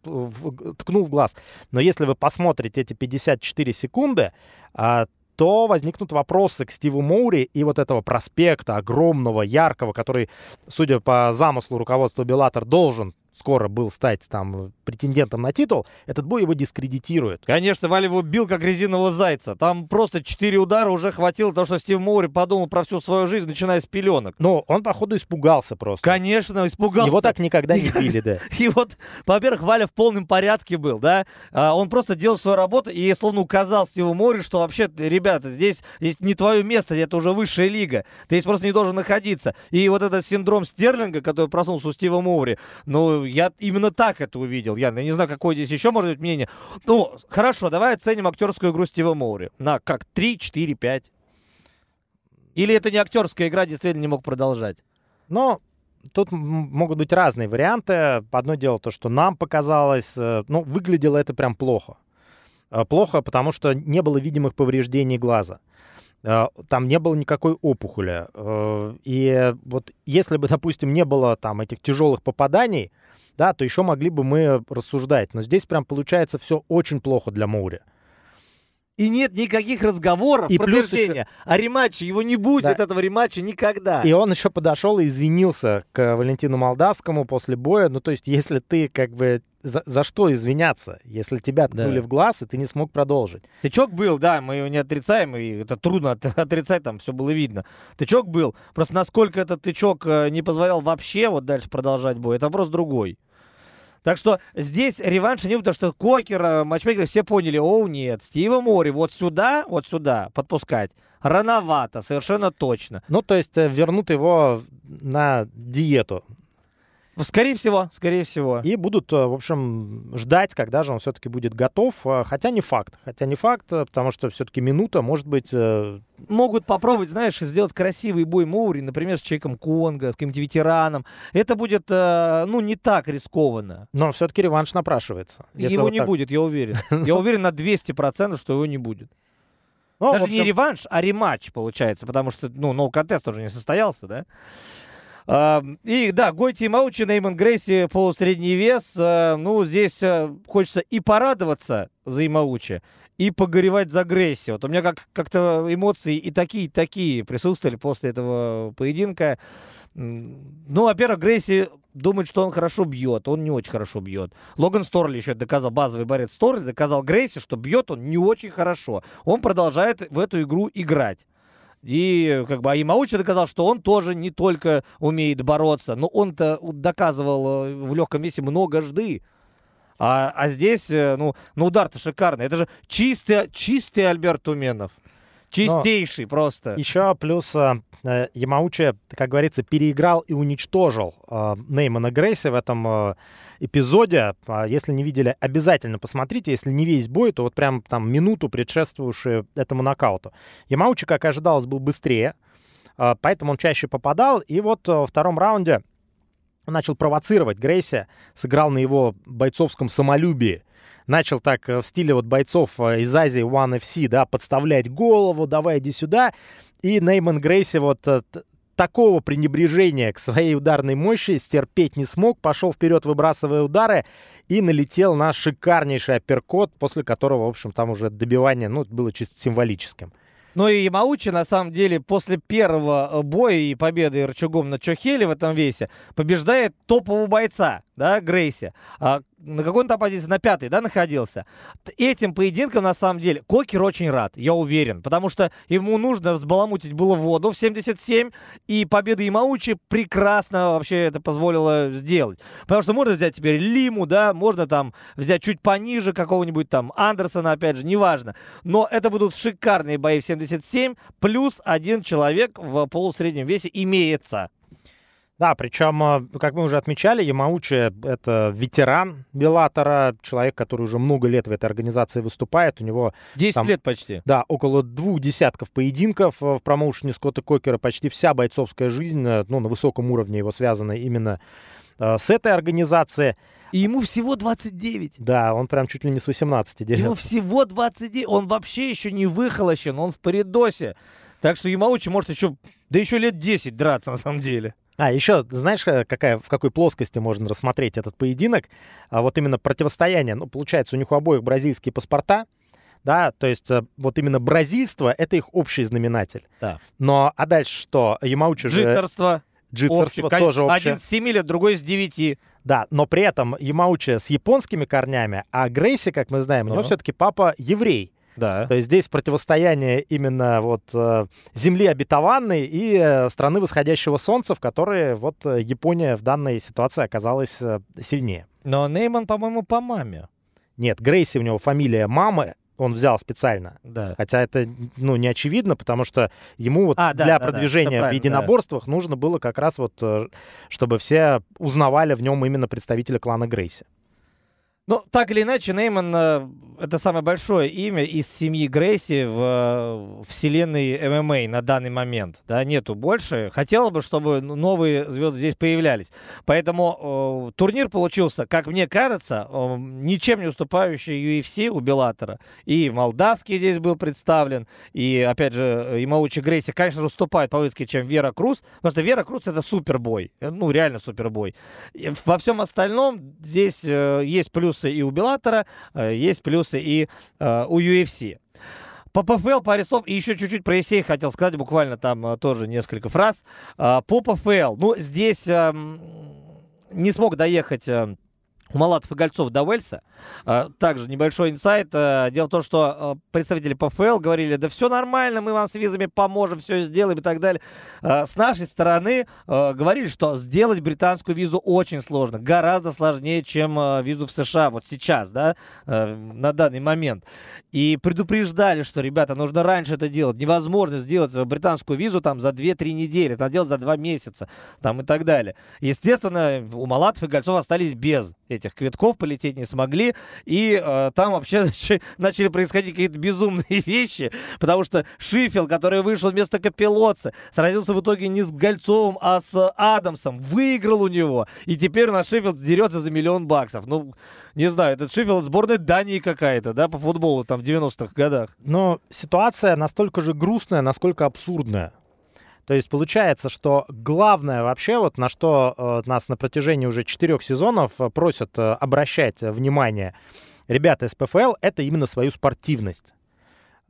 ткнул в глаз. Но если вы посмотрите эти 54 секунды, а, то возникнут вопросы к Стиву Моури и вот этого проспекта огромного, яркого, который, судя по замыслу руководства Беллатор, должен скоро был стать там претендентом на титул, этот бой его дискредитирует. Конечно, Валя его бил как резинового зайца. Там просто четыре удара уже хватило того, что Стив Моури подумал про всю свою жизнь, начиная с пеленок. Ну, он, походу, испугался просто. Конечно, испугался. Его так никогда не били, да. И вот, во-первых, Валя в полном порядке был, да. А, он просто делал свою работу и словно указал Стиву Моури, что вообще, ребята, здесь, здесь не твое место, это уже высшая лига. Ты здесь просто не должен находиться. И вот этот синдром Стерлинга, который проснулся у Стива Моури, ну, я именно так это увидел. Я, я не знаю, какое здесь еще может быть мнение. Ну, хорошо, давай оценим актерскую игру Стива Моури. На как? 3, 4, 5? Или это не актерская игра, действительно не мог продолжать? Но тут могут быть разные варианты. Одно дело то, что нам показалось, э, ну, выглядело это прям плохо. Э, плохо, потому что не было видимых повреждений глаза. Э, там не было никакой опухоли. И вот если бы, допустим, не было там этих тяжелых попаданий, да, то еще могли бы мы рассуждать. Но здесь прям получается все очень плохо для Моури. И нет никаких разговоров, И плюс подтверждения о рематче. Его не будет, Да. этого рематча никогда. И он еще подошел и извинился к Валентину Молдавскому после боя. Ну, то есть, если ты как бы... За, за что извиняться, если тебя Да. ткнули в глаз, и ты не смог продолжить? Тычок был, да, мы его не отрицаем, и это трудно от- отрицать, там все было видно. Тычок был. Просто насколько этот тычок э, не позволял вообще вот дальше продолжать бой, это вопрос другой. Так что здесь реванша не потому что Кокер, э, матчмейкеры все поняли, о, нет, Стива Мори вот сюда, вот сюда подпускать рановато, совершенно точно. Ну, то есть, э, вернут его на диету. Скорее всего, скорее всего. И будут, э, в общем, ждать, когда же он все-таки будет готов. э, Хотя не факт. Хотя не факт, э, потому что все-таки минута может быть... могут попробовать, знаешь, сделать красивый бой Моури, например, с человеком Конго, с каким-то ветераном. Это будет, ну, не так рискованно. Но все-таки реванш напрашивается. Его вот не так. будет, я уверен. Я уверен на 200%, что его не будет. Ну, Даже общем, не реванш, а рематч получается, потому что, ну, no контест уже не состоялся, да? И да, Гойти и Маучи, Нейман Грейси, полусредний вес. А, Ну, здесь а, хочется и порадоваться за Имаучи, и погоревать за Грейси. Вот у меня как- как-то эмоции и такие, и такие присутствовали после этого поединка. Ну, во-первых, Грейси думает, что он хорошо бьет. Он не очень хорошо бьет. Логан Сторли еще доказал, базовый борец Сторли доказал Грейси, что бьет он не очень хорошо. Он продолжает в эту игру играть. И как бы а Ямаучи доказал, что он тоже не только умеет бороться, но он-то доказывал э, в легком весе многожды. А, а здесь, э, ну, ну удар-то шикарный. Это же чистый, чистый Альберт Туменов. Чистейший просто. Еще плюс э, э, Ямаучи, как говорится, переиграл и уничтожил э, Неймана Грейси в этом э, эпизоде. А Если не видели, обязательно посмотрите. Если не весь бой, то вот прям там минуту предшествующую этому нокауту. Ямаучи, как ожидалось, был быстрее, э, поэтому он чаще попадал. И вот э, во втором раунде начал провоцировать Грейси, сыграл на его бойцовском самолюбии. Начал так э, в стиле вот бойцов э, из Азии One FC, да, подставлять голову, давай иди сюда. И Нейман Грейси вот э, такого пренебрежения к своей ударной мощи стерпеть не смог, пошел вперед, выбрасывая удары, и налетел на шикарнейший апперкот, после которого, в общем, там уже добивание, ну, было чисто символическим. Но и Ямаучи, на самом деле, после первого боя и победы рычагом на Чохеле в этом весе, побеждает топового бойца, да, Грейси. А на какой он там позиции? На пятой, да, находился? Этим поединком, на самом деле, Кокер очень рад, я уверен, потому что ему нужно взбаламутить было воду в 77, и победа Ямаучи прекрасно вообще это позволило сделать. Потому что можно взять теперь Лиму, да, можно там взять чуть пониже какого-нибудь там Андерсона, опять же, неважно. Но это будут шикарные бои в 77, плюс один человек в полусреднем весе имеется. Да, причем, э, как мы уже отмечали, Ямаучи — это ветеран Беллатора, человек, который уже много лет в этой организации выступает. У него 10 Там- лет почти. Да, около двух десятков поединков э, в промоушене Скотта Кокера. Почти вся бойцовская жизнь, э, ну, на высоком уровне его связана именно э, с этой организацией. И ему всего 29. Да, он прям чуть ли не с 18 Ему дерется. всего 29. Он вообще еще не выхолощен, он в паридосе. Так что Ямаучи может еще, да еще лет 10 драться на самом деле. А, еще, знаешь, э, какая, в какой плоскости можно рассмотреть этот поединок? А, вот именно противостояние. Ну, получается, у них у обоих бразильские паспорта. Да, то есть э, вот именно бразильство — это их общий знаменатель. Да. Но, а дальше что? Ямаучи же... Джиттерство. Джитсерство общее. тоже общее. Один с 7 лет, другой с 9. Да, но при этом Ямаучи с японскими корнями, а Грейси, как мы знаем, у него все-таки папа еврей. Да. То есть здесь противостояние именно вот э, земли обетованной и э, страны восходящего солнца, в которой вот э, Япония в данной ситуации оказалась сильнее. Но Нейман, по-моему, по маме. Нет, Грейси у него фамилия мамы, он взял специально. Да. Хотя это, ну, не очевидно, потому что ему вот А, да, для да, да, продвижения всё в единоборствах нужно было как раз вот, чтобы все узнавали в нем именно представителя клана Грейси. Ну, так или иначе, Нейман э, это самое большое имя из семьи Грейси в э, вселенной ММА на данный момент. Да, нету больше. Хотела бы, чтобы новые звезды здесь появлялись. Поэтому э, турнир получился, как мне кажется, э, ничем не уступающий UFC у Беллатора. И Молдавский здесь был представлен, и, опять же, и Маучи Грейси, конечно же, уступает по выске, чем Вера Круз, потому что Вера Круз это супербой. Э, Ну, реально супербой. Во всем остальном здесь э, есть плюсы и у Беллатора, э, есть плюсы и э, у UFC. По ПФЛ, по арестов, и еще чуть-чуть про Есей хотел сказать, буквально там а, тоже несколько фраз. По ПФЛ, ну, здесь а, не смог доехать... А, Малатов и Гольцов до Уэльса. А, также небольшой инсайт. А, дело в том, что а, представители ПФЛ говорили, да все нормально, мы вам с визами поможем, все сделаем и так далее. С нашей стороны говорили, что сделать британскую визу очень сложно, гораздо сложнее, чем визу в США вот сейчас, да, на данный момент. И предупреждали, что, ребята, нужно раньше это делать. Невозможно сделать британскую визу там за 2-3 недели, это делать за 2 месяца там и так далее. Естественно, у Малатов и Гольцов остались без этих квитков, полететь не смогли. И э, там вообще начали происходить какие-то безумные вещи, потому что Шифел, который вышел вместо Капелоца, сразился в итоге не с Гольцовым, а с Адамсом, выиграл у него. И теперь на Шифилд дерется за миллион баксов. Ну, не знаю, этот Шифилд сборная Дании какая-то, да, по футболу там в 90-х годах. Но ситуация настолько же грустная, насколько абсурдная. То есть получается, что главное вообще, вот на что э, нас на протяжении уже четырех сезонов э, просят э, обращать внимание ребята из ПФЛ, это именно свою спортивность.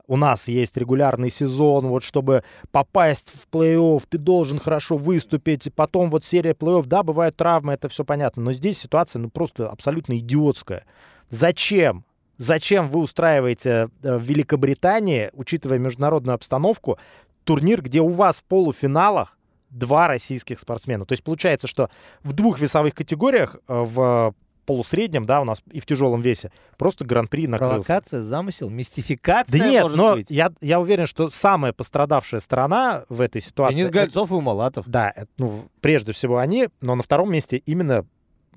У нас есть регулярный сезон, вот чтобы попасть в плей-офф, ты должен хорошо выступить, потом вот серия плей-офф, да, бывают травмы, это все понятно, но здесь ситуация ну просто абсолютно идиотская. Зачем? Зачем вы устраиваете в Великобритании, учитывая международную обстановку, турнир, где у вас в полуфиналах два российских спортсмена. То есть получается, что в двух весовых категориях, э, в полусреднем, да, у нас и в тяжелом весе, просто гран-при накрылся. Провокация, замысел, мистификация, Да нет, может но быть. Я, я уверен, что самая пострадавшая сторона в этой ситуации... Денис Гольцов и Умалатов. Да, это, ну, прежде всего они, но на втором месте именно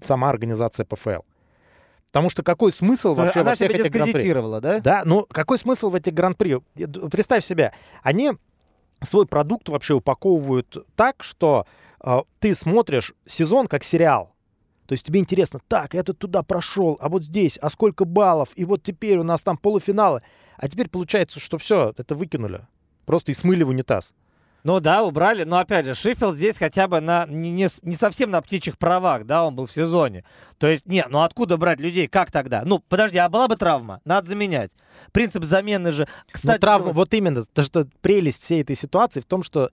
сама организация ПФЛ. Потому что какой смысл вообще Она во всех этих гран-при? да? Да, ну какой смысл в этих гран-при? Представь себе, они свой продукт вообще упаковывают так, что э, ты смотришь сезон как сериал. То есть тебе интересно, так, я тут туда прошел, а вот здесь, а сколько баллов, и вот теперь у нас там полуфиналы. А теперь получается, что все, это выкинули. Просто и смыли в унитаз. Ну да, убрали, но опять же, Шиффилд здесь хотя бы на не, не, совсем на птичьих правах, да, он был в сезоне. То есть, нет, ну откуда брать людей, как тогда? Ну, подожди, а была бы травма, надо заменять. Принцип замены же, кстати... Но травма, вот именно, то, что прелесть всей этой ситуации в том, что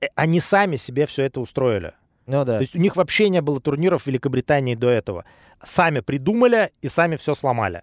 э, они сами себе все это устроили. Ну да. То есть у них вообще не было турниров в Великобритании до этого. Сами придумали и сами все сломали.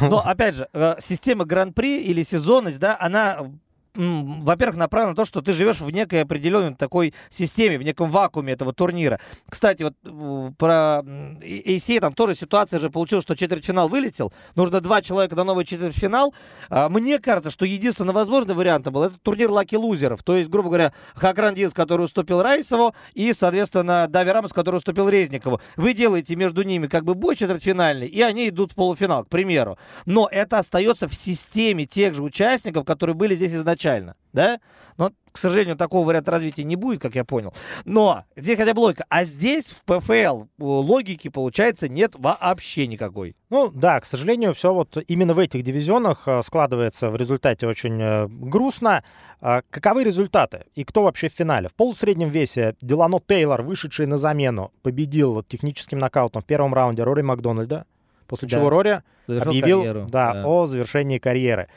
Но, опять же, э, система гран-при или сезонность, да, она во-первых, направлено на то, что ты живешь в некой определенной такой системе, в неком вакууме этого турнира. Кстати, вот про AC там тоже ситуация же получилась, что четвертьфинал вылетел, нужно два человека на новый четвертьфинал. А, мне кажется, что единственно возможный вариант был это турнир лаки лузеров, то есть, грубо говоря, Хакран Диас, который уступил Райсову, и, соответственно, Дави Рамос, который уступил Резникову. Вы делаете между ними как бы бой четвертьфинальный, и они идут в полуфинал, к примеру. Но это остается в системе тех же участников, которые были здесь изначально изначально, да? Но, к сожалению, такого варианта развития не будет, как я понял. Но здесь хотя бы логика. А здесь в ПФЛ логики, получается, нет вообще никакой. Ну да, к сожалению, все вот именно в этих дивизионах э, складывается в результате очень э, грустно. А каковы результаты? И кто вообще в финале? В полусреднем весе Делано Тейлор, вышедший на замену, победил техническим нокаутом в первом раунде Рори Макдональда, после да. чего Рори Завершил объявил да, да. о завершении карьеры.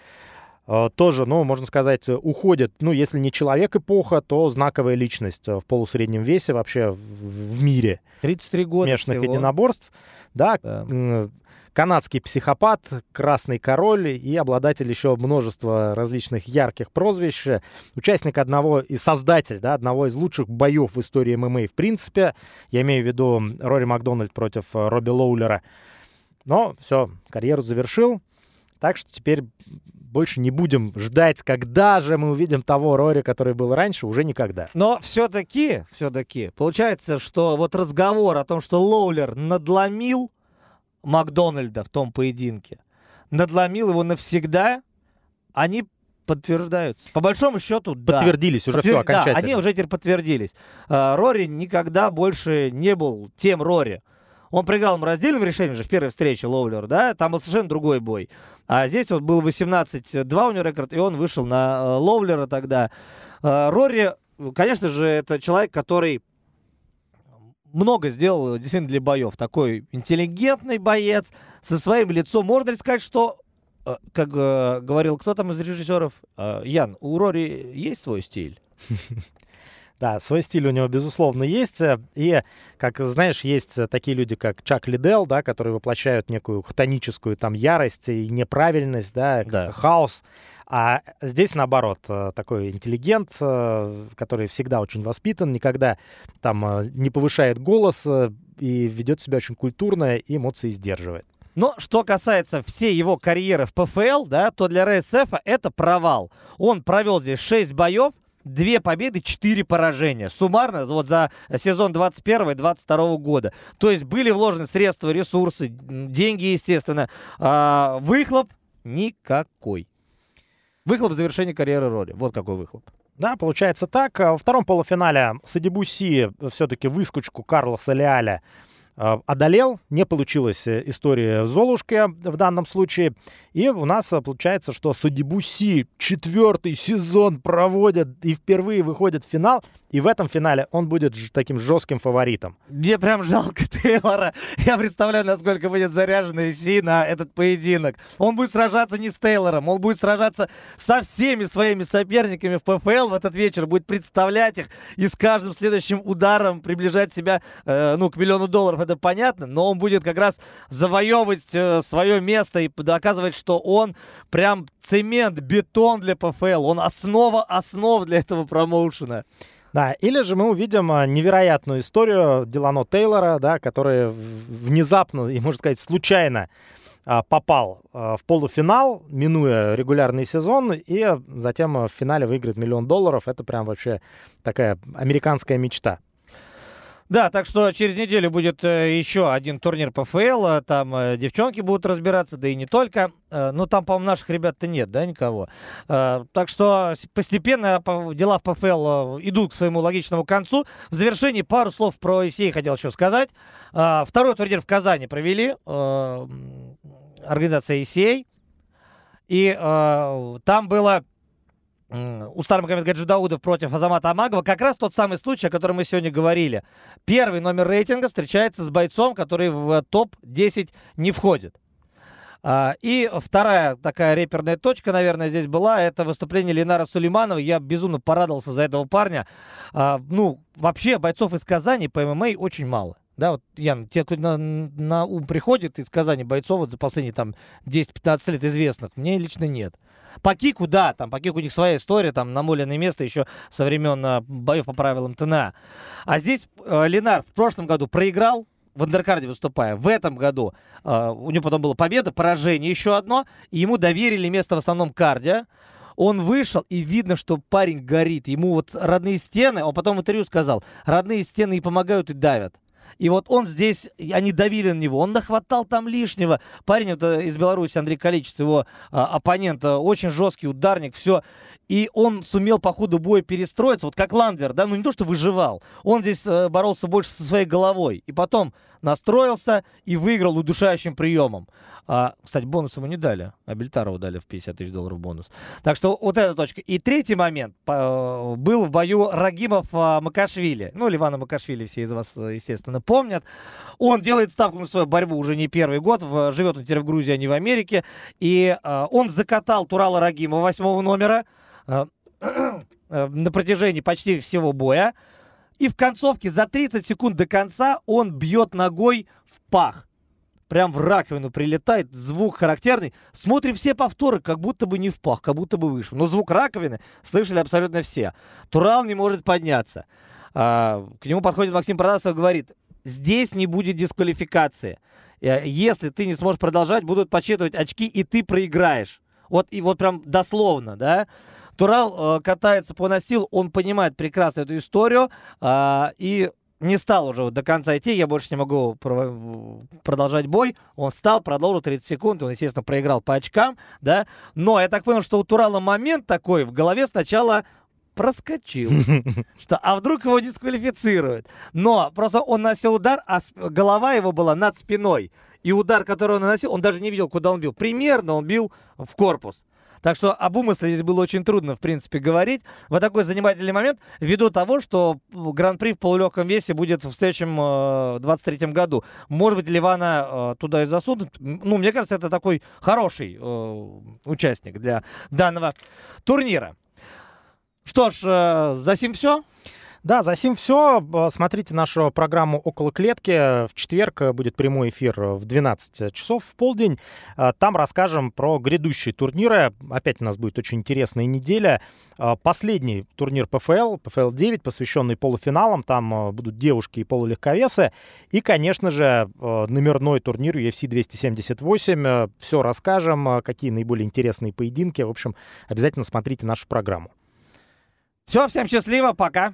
Э, тоже, ну, можно сказать, уходит, ну, если не человек-эпоха, то знаковая личность в полусреднем весе вообще в, в мире. 33 года Смешанных всего. единоборств. Да, да. канадский психопат, красный король и обладатель еще множества различных ярких прозвищ. Участник одного и создатель, да, одного из лучших боев в истории ММА в принципе. Я имею в виду Рори Макдональд против Робби Лоулера. Но все, карьеру завершил. Так что теперь больше не будем ждать, когда же мы увидим того Рори, который был раньше, уже никогда. Но все-таки, все-таки, получается, что вот разговор о том, что Лоулер надломил Макдональда в том поединке, надломил его навсегда, они подтверждаются. По большому счету, да. Подтвердились уже Подтвер... все окончательно. Да, они уже теперь подтвердились. А, Рори никогда больше не был тем Рори. Он проиграл ему раздельным решением же в первой встрече Лоулер, да, там был совершенно другой бой. А здесь вот был 18-2 у него рекорд, и он вышел на э, Лоулера тогда. Э, Рори, конечно же, это человек, который много сделал действительно для боев. Такой интеллигентный боец со своим лицом. Можно ли сказать, что э, как э, говорил кто там из режиссеров, э, Ян, у Рори есть свой стиль? Да, свой стиль у него, безусловно, есть. Э, и, как знаешь, есть э, такие люди, как Чак Лидел, да, которые воплощают некую хтоническую там ярость и неправильность, да, Да. хаос. А здесь, наоборот, э, такой интеллигент, который всегда очень воспитан, никогда там не повышает голос и ведет себя очень культурно и эмоции сдерживает. Но что касается всей его карьеры в ПФЛ, да, то для РСФ это провал. Он провел здесь 6 боев, Две победы, четыре поражения. Суммарно вот за сезон 21-22 года. То есть были вложены средства, ресурсы, деньги, естественно. А выхлоп никакой. Выхлоп завершения карьеры Рори. Вот какой выхлоп. Да, получается так. Во втором полуфинале Садибуси все-таки выскочку Карлоса Леаля одолел. Не получилась э, история Золушки в данном случае. И у нас э, получается, что Садибуси четвертый сезон проводят и впервые выходит в финал. И в этом финале он будет таким жестким фаворитом. Мне прям жалко Тейлора. Я представляю, насколько будет заряжен Си на этот поединок. Он будет сражаться не с Тейлором, он будет сражаться со всеми своими соперниками в ПФЛ в этот вечер, будет представлять их и с каждым следующим ударом приближать себя, э, ну, к миллиону долларов, это понятно, но он будет как раз завоевывать э, свое место и доказывать, что он прям цемент, бетон для ПФЛ, он основа основ для этого промоушена. Да, или же мы увидим а, невероятную историю Делано Тейлора, да, который внезапно и, можно сказать, случайно а, попал а, в полуфинал, минуя регулярный сезон, и затем в финале выиграет миллион долларов. Это прям вообще такая американская мечта. Да, так что через неделю будет э, еще один турнир ПФЛ. э, Там э, девчонки будут разбираться, да и не только. Э, ну, там, по-моему, наших ребят-то нет, да, никого. Так что постепенно по- дела в ПФЛ идут к своему логичному концу. В завершении пару слов про ИСЕ хотел еще сказать. Второй турнир в Казани провели. организация ИСЕ. И э, там было Устар Магомед Гаджидаудов против Азамата Амагова. Как раз тот самый случай, о котором мы сегодня говорили. Первый номер рейтинга встречается с бойцом, который в топ-10 не входит. А, И вторая такая реперная точка, наверное, здесь была, это выступление Ленара Сулейманова. Я безумно порадовался за этого парня. А, Ну, вообще бойцов из Казани по ММА очень мало. Да, вот, Ян, те, кто на, на ум приходит из Казани бойцов вот за последние там 10-15 лет известных, мне лично нет. По кику, да, там по кику у них своя история, там намоленное место еще со времен а, боев по правилам ТНА. А здесь э, Ленар в прошлом году проиграл, в андеркарде выступая. В этом году э, у него потом была победа, поражение еще одно, и ему доверили место в основном карде. Он вышел, и видно, что парень горит. Ему вот родные стены, он потом в интервью сказал, родные стены и помогают, и давят. И вот он здесь, они давили на него, он нахватал там лишнего. Парень вот, э, из Беларуси, Андрей Количец, его а, оппонент, э, очень жесткий ударник, все. И он сумел по ходу боя перестроиться, вот как Ландвер, да, ну не то, что выживал. Он здесь э, боролся больше со своей головой. И потом настроился и выиграл удушающим приемом. А, кстати, бонус ему не дали, а Бельтарову дали в 50 тысяч долларов бонус. Так что вот эта точка. И третий момент по- был в бою Рагимов а, Макашвили. Ну, Ливана Макашвили все из вас, э, естественно, помнят. Он делает ставку на свою борьбу уже не первый год. Живет он теперь в Грузии, а не в Америке. И он закатал Турала Рагимова восьмого номера э, на протяжении почти всего боя. И в концовке за 30 секунд до конца он бьет ногой в пах. Прям в раковину прилетает, звук характерный. Смотрим все повторы, как будто бы не в пах, как будто бы выше. Но звук раковины слышали абсолютно все. Турал не может подняться. А, к нему подходит Максим Продасов и говорит, здесь не будет дисквалификации. Э, Если ты не сможешь продолжать, будут подсчитывать очки, и ты проиграешь. Вот и вот прям дословно, да. Турал э, катается по настилу, он понимает прекрасно эту историю а, и не стал уже до конца идти, я больше не могу про- продолжать бой. Он встал, продолжил 30 секунд, он, естественно, проиграл по очкам, да. Но я так понял, что у Турала момент такой в голове сначала проскочил, что а вдруг его дисквалифицируют. Но просто он наносил удар, а голова его была над спиной. И удар, который он наносил, он даже не видел, куда он бил. Примерно он бил в корпус. Так что об умысле здесь было очень трудно, в принципе, говорить. Вот такой занимательный момент, ввиду того, что Гран-при в полулегком весе будет в следующем э, 23 году. Может быть, Ливана э, туда и засунут. Ну, мне кажется, это такой хороший э, участник для данного турнира. Что ж, э, за сим все. Да, за сим все. Смотрите нашу программу «Около клетки». В четверг будет прямой эфир в 12 часов в полдень. Там расскажем про грядущие турниры. Опять у нас будет очень интересная неделя. Последний турнир ПФЛ, ПФЛ-9, посвященный полуфиналам. Там будут девушки и полулегковесы. И, конечно же, номерной турнир UFC 278. Все расскажем, какие наиболее интересные поединки. В общем, обязательно смотрите нашу программу. Все, всем счастливо, пока.